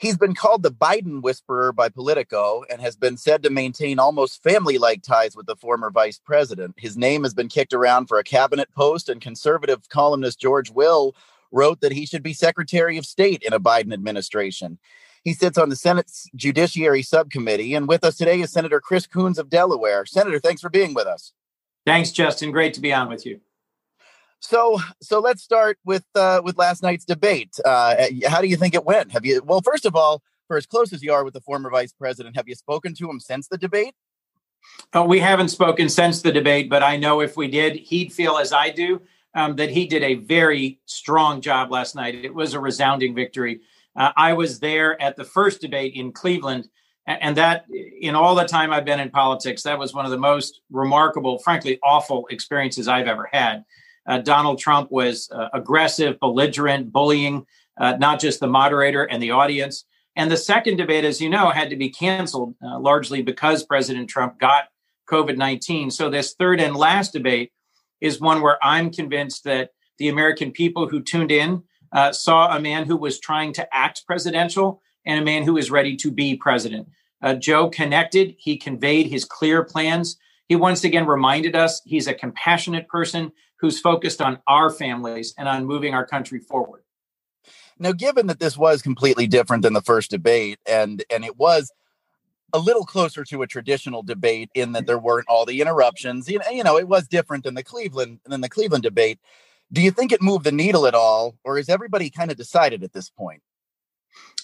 He's been called the Biden whisperer by Politico and has been said to maintain almost family like ties with the former vice president. His name has been kicked around for a cabinet post, and conservative columnist George Will wrote that he should be Secretary of State in a Biden administration. He sits on the Senate's Judiciary Subcommittee, and with us today is Senator Chris Coons of Delaware. Senator, thanks for being with us. Thanks, Justin. Great to be on with you. So, so let's start with uh, with last night's debate. Uh, how do you think it went? Have you? Well, first of all, for as close as you are with the former vice president, have you spoken to him since the debate? Oh, we haven't spoken since the debate, but I know if we did, he'd feel as I do um, that he did a very strong job last night. It was a resounding victory. Uh, I was there at the first debate in Cleveland, and that, in all the time I've been in politics, that was one of the most remarkable, frankly, awful experiences I've ever had. Uh, Donald Trump was uh, aggressive, belligerent, bullying uh, not just the moderator and the audience. And the second debate, as you know, had to be canceled largely because President Trump got COVID 19. So, this third and last debate is one where I'm convinced that the American people who tuned in uh, saw a man who was trying to act presidential and a man who is ready to be president. Uh, Joe connected, he conveyed his clear plans. He once again reminded us he's a compassionate person who's focused on our families and on moving our country forward. Now, given that this was completely different than the first debate, and and it was a little closer to a traditional debate in that there weren't all the interruptions. You know, you know, it was different than the Cleveland than the Cleveland debate. Do you think it moved the needle at all, or is everybody kind of decided at this point?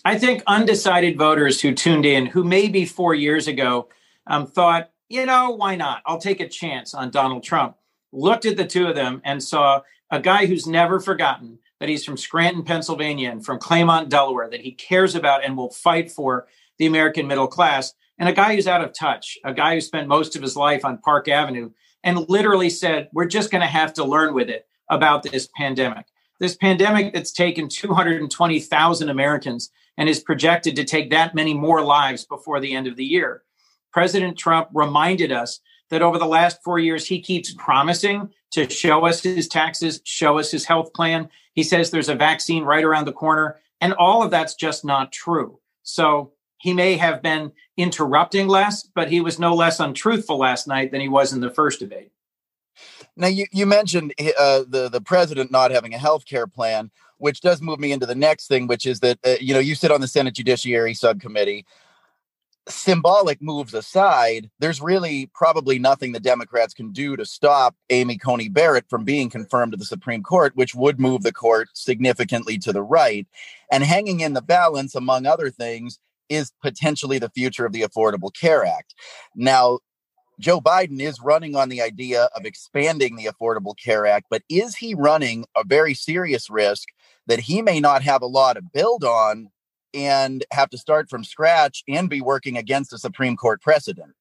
I think undecided voters who tuned in, who maybe four years ago um, thought, you know, why not? I'll take a chance on Donald Trump. Looked at the two of them and saw a guy who's never forgotten that he's from Scranton, Pennsylvania, and from Claymont, Delaware, that he cares about and will fight for the American middle class, and a guy who's out of touch, a guy who spent most of his life on Park Avenue and literally said, We're just going to have to learn with it about this pandemic. This pandemic that's taken 220,000 Americans and is projected to take that many more lives before the end of the year. President Trump reminded us that over the last four years, he keeps promising to show us his taxes, show us his health plan. He says there's a vaccine right around the corner. And all of that's just not true. So he may have been interrupting less, but he was no less untruthful last night than he was in the first debate. Now, you, you mentioned uh, the, the president not having a health care plan, which does move me into the next thing, which is that, uh, you know, you sit on the Senate Judiciary Subcommittee. Symbolic moves aside, there's really probably nothing the Democrats can do to stop Amy Coney Barrett from being confirmed to the Supreme Court, which would move the court significantly to the right. And hanging in the balance, among other things, is potentially the future of the Affordable Care Act. Now, Joe Biden is running on the idea of expanding the Affordable Care Act, but is he running a very serious risk that he may not have a law to build on and have to start from scratch and be working against a Supreme Court precedent?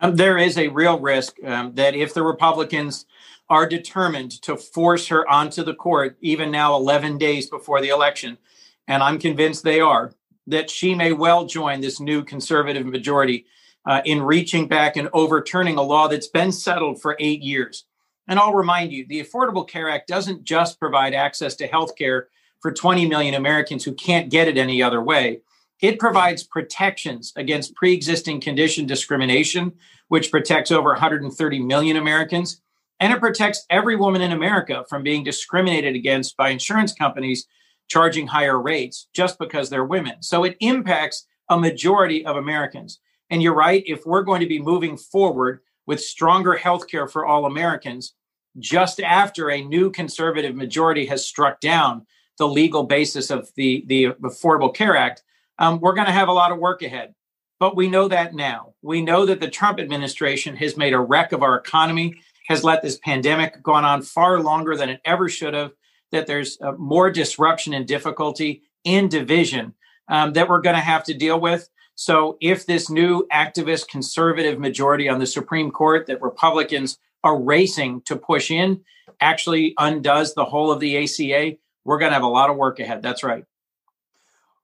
Um, there is a real risk um, that if the Republicans are determined to force her onto the court, even now 11 days before the election, and I'm convinced they are, that she may well join this new conservative majority uh, in reaching back and overturning a law that's been settled for eight years. And I'll remind you, the Affordable Care Act doesn't just provide access to health care for 20 million Americans who can't get it any other way. It provides protections against pre existing condition discrimination, which protects over 130 million Americans. And it protects every woman in America from being discriminated against by insurance companies charging higher rates just because they're women. So it impacts a majority of Americans. And you're right, if we're going to be moving forward with stronger health care for all Americans, just after a new conservative majority has struck down the legal basis of the, the Affordable Care Act, um, we're going to have a lot of work ahead. But we know that now. We know that the Trump administration has made a wreck of our economy, has let this pandemic go on far longer than it ever should have that there's uh, more disruption and difficulty and division um, that we're going to have to deal with. So, if this new activist conservative majority on the Supreme Court that Republicans are racing to push in actually undoes the whole of the ACA, we're going to have a lot of work ahead. That's right.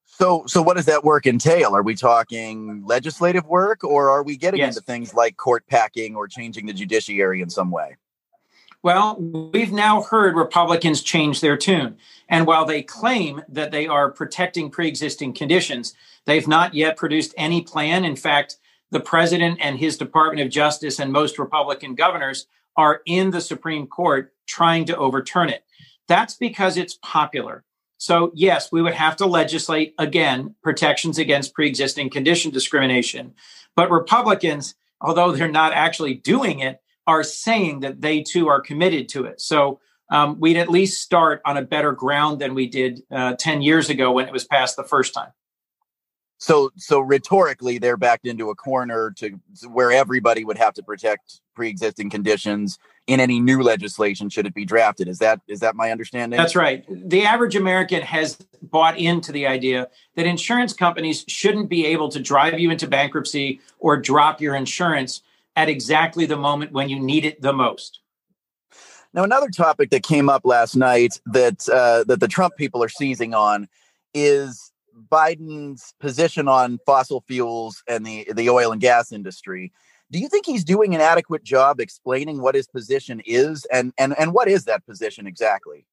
So, so what does that work entail? Are we talking legislative work, or are we getting yes. into things like court packing or changing the judiciary in some way? Well, we've now heard Republicans change their tune. And while they claim that they are protecting pre existing conditions, they've not yet produced any plan. In fact, the president and his Department of Justice and most Republican governors are in the Supreme Court trying to overturn it. That's because it's popular. So, yes, we would have to legislate again protections against pre existing condition discrimination. But Republicans, although they're not actually doing it, are saying that they too are committed to it. So, um, we'd at least start on a better ground than we did uh, 10 years ago when it was passed the first time. So, so rhetorically, they're backed into a corner to where everybody would have to protect pre-existing conditions in any new legislation should it be drafted. Is that is that my understanding? That's right. The average American has bought into the idea that insurance companies shouldn't be able to drive you into bankruptcy or drop your insurance at exactly the moment when you need it the most. Now, another topic that came up last night that uh, that the Trump people are seizing on is Biden's position on fossil fuels and the, the oil and gas industry. Do you think he's doing an adequate job explaining what his position is and, and, and what is that position exactly?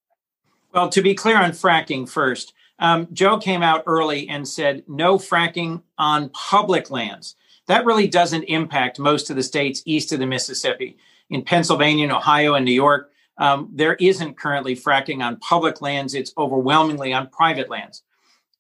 Well, to be clear on fracking first, um, Joe came out early and said no fracking on public lands. That really doesn't impact most of the states east of the Mississippi. In Pennsylvania and Ohio and New York, um, there isn't currently fracking on public lands. It's overwhelmingly on private lands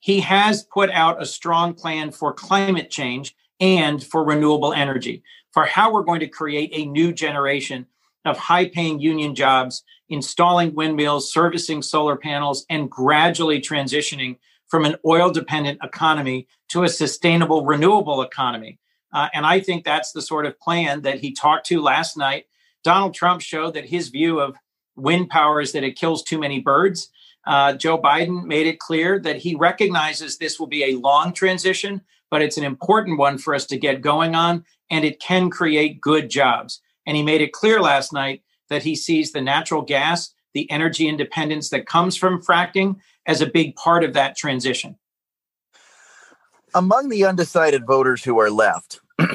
he has put out a strong plan for climate change and for renewable energy, for how we're going to create a new generation of high paying union jobs, installing windmills, servicing solar panels, and gradually transitioning from an oil dependent economy to a sustainable renewable economy. Uh, and I think that's the sort of plan that he talked to last night. Donald Trump showed that his view of wind power is that it kills too many birds. Uh, Joe Biden made it clear that he recognizes this will be a long transition, but it's an important one for us to get going on, and it can create good jobs. And he made it clear last night that he sees the natural gas, the energy independence that comes from fracking, as a big part of that transition. Among the undecided voters who are left,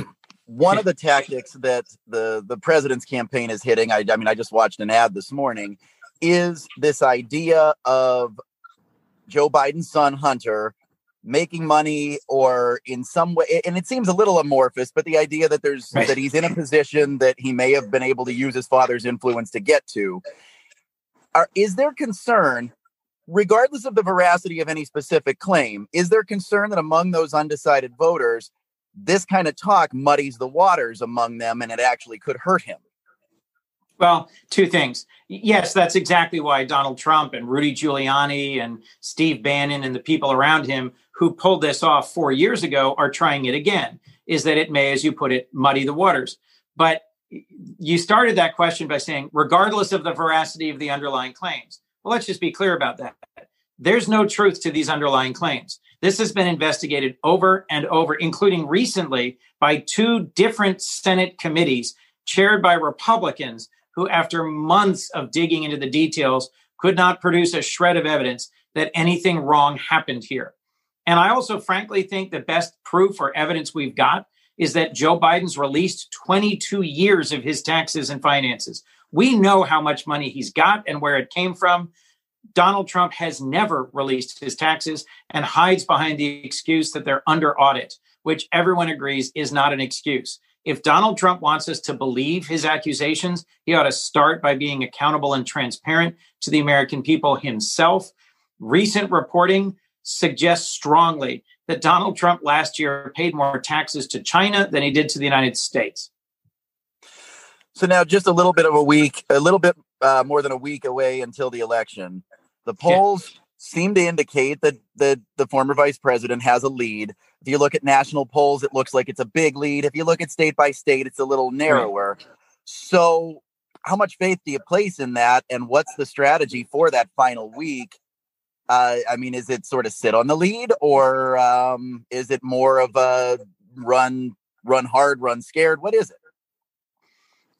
one of the tactics that the the president's campaign is hitting, I, I mean, I just watched an ad this morning, is this idea of Joe Biden's son Hunter making money or in some way and it seems a little amorphous but the idea that there's right. that he's in a position that he may have been able to use his father's influence to get to are is there concern regardless of the veracity of any specific claim is there concern that among those undecided voters this kind of talk muddies the waters among them and it actually could hurt him well, two things. Yes, that's exactly why Donald Trump and Rudy Giuliani and Steve Bannon and the people around him who pulled this off four years ago are trying it again, is that it may, as you put it, muddy the waters. But you started that question by saying, regardless of the veracity of the underlying claims. Well, let's just be clear about that. There's no truth to these underlying claims. This has been investigated over and over, including recently by two different Senate committees chaired by Republicans who, after months of digging into the details, could not produce a shred of evidence that anything wrong happened here. And I also, frankly, think the best proof or evidence we've got is that Joe Biden's released 22 years of his taxes and finances. We know how much money he's got and where it came from. Donald Trump has never released his taxes and hides behind the excuse that they're under audit, which everyone agrees is not an excuse. If Donald Trump wants us to believe his accusations, he ought to start by being accountable and transparent to the American people himself. Recent reporting suggests strongly that Donald Trump last year paid more taxes to China than he did to the United States. So now, just a little bit of a week, a little bit uh, more than a week away until the election. The polls. Seem to indicate that, that the former vice president has a lead. If you look at national polls, it looks like it's a big lead. If you look at state by state, it's a little narrower. Right. So, how much faith do you place in that? And what's the strategy for that final week? Uh, I mean, is it sort of sit on the lead, or um, is it more of a run, run hard, run scared? What is it?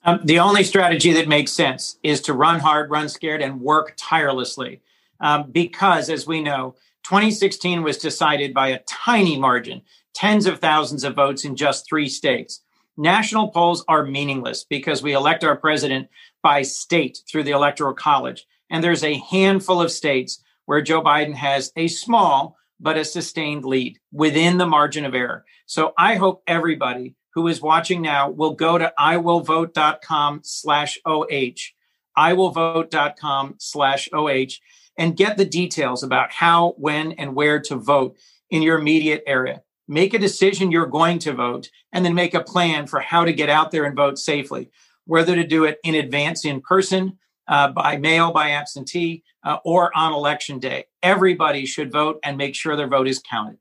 Um, the only strategy that makes sense is to run hard, run scared, and work tirelessly. Um, because, as we know, 2016 was decided by a tiny margin, tens of thousands of votes in just three states. National polls are meaningless because we elect our president by state through the Electoral College. And there's a handful of states where Joe Biden has a small but a sustained lead within the margin of error. So I hope everybody who is watching now will go to iwillvote.com slash OH, iwillvote.com slash OH, and get the details about how, when, and where to vote in your immediate area. Make a decision you're going to vote, and then make a plan for how to get out there and vote safely, whether to do it in advance in person, uh, by mail, by absentee, uh, or on election day. Everybody should vote and make sure their vote is counted.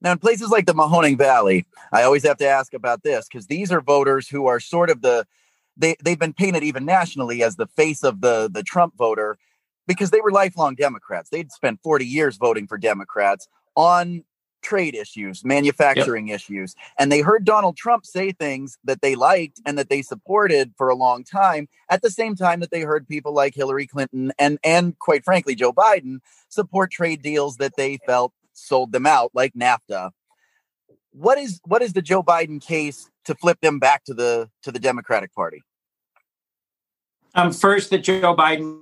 Now, in places like the Mahoning Valley, I always have to ask about this because these are voters who are sort of the they they've been painted even nationally as the face of the the Trump voter because they were lifelong Democrats. They'd spent 40 years voting for Democrats on trade issues, manufacturing yep. issues. And they heard Donald Trump say things that they liked and that they supported for a long time at the same time that they heard people like Hillary Clinton and and quite frankly Joe Biden support trade deals that they felt sold them out like NAFTA. What is what is the Joe Biden case to flip them back to the to the Democratic Party? Um, first, that Joe Biden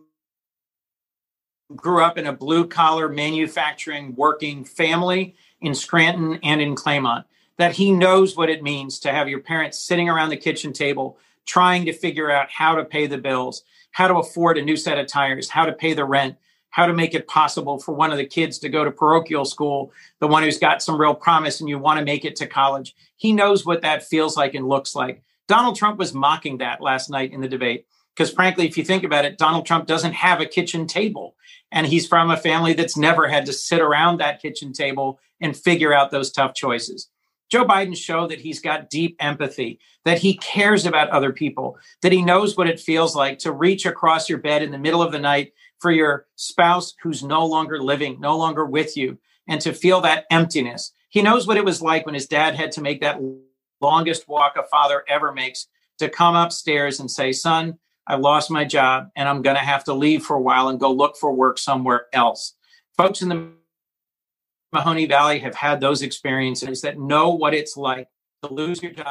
grew up in a blue collar manufacturing working family in Scranton and in Claymont. That he knows what it means to have your parents sitting around the kitchen table trying to figure out how to pay the bills, how to afford a new set of tires, how to pay the rent, how to make it possible for one of the kids to go to parochial school, the one who's got some real promise and you want to make it to college. He knows what that feels like and looks like. Donald Trump was mocking that last night in the debate. Because frankly, if you think about it, Donald Trump doesn't have a kitchen table. And he's from a family that's never had to sit around that kitchen table and figure out those tough choices. Joe Biden showed that he's got deep empathy, that he cares about other people, that he knows what it feels like to reach across your bed in the middle of the night for your spouse who's no longer living, no longer with you, and to feel that emptiness. He knows what it was like when his dad had to make that longest walk a father ever makes to come upstairs and say, Son, I lost my job and I'm going to have to leave for a while and go look for work somewhere else. Folks in the Mahoning Valley have had those experiences that know what it's like to lose your job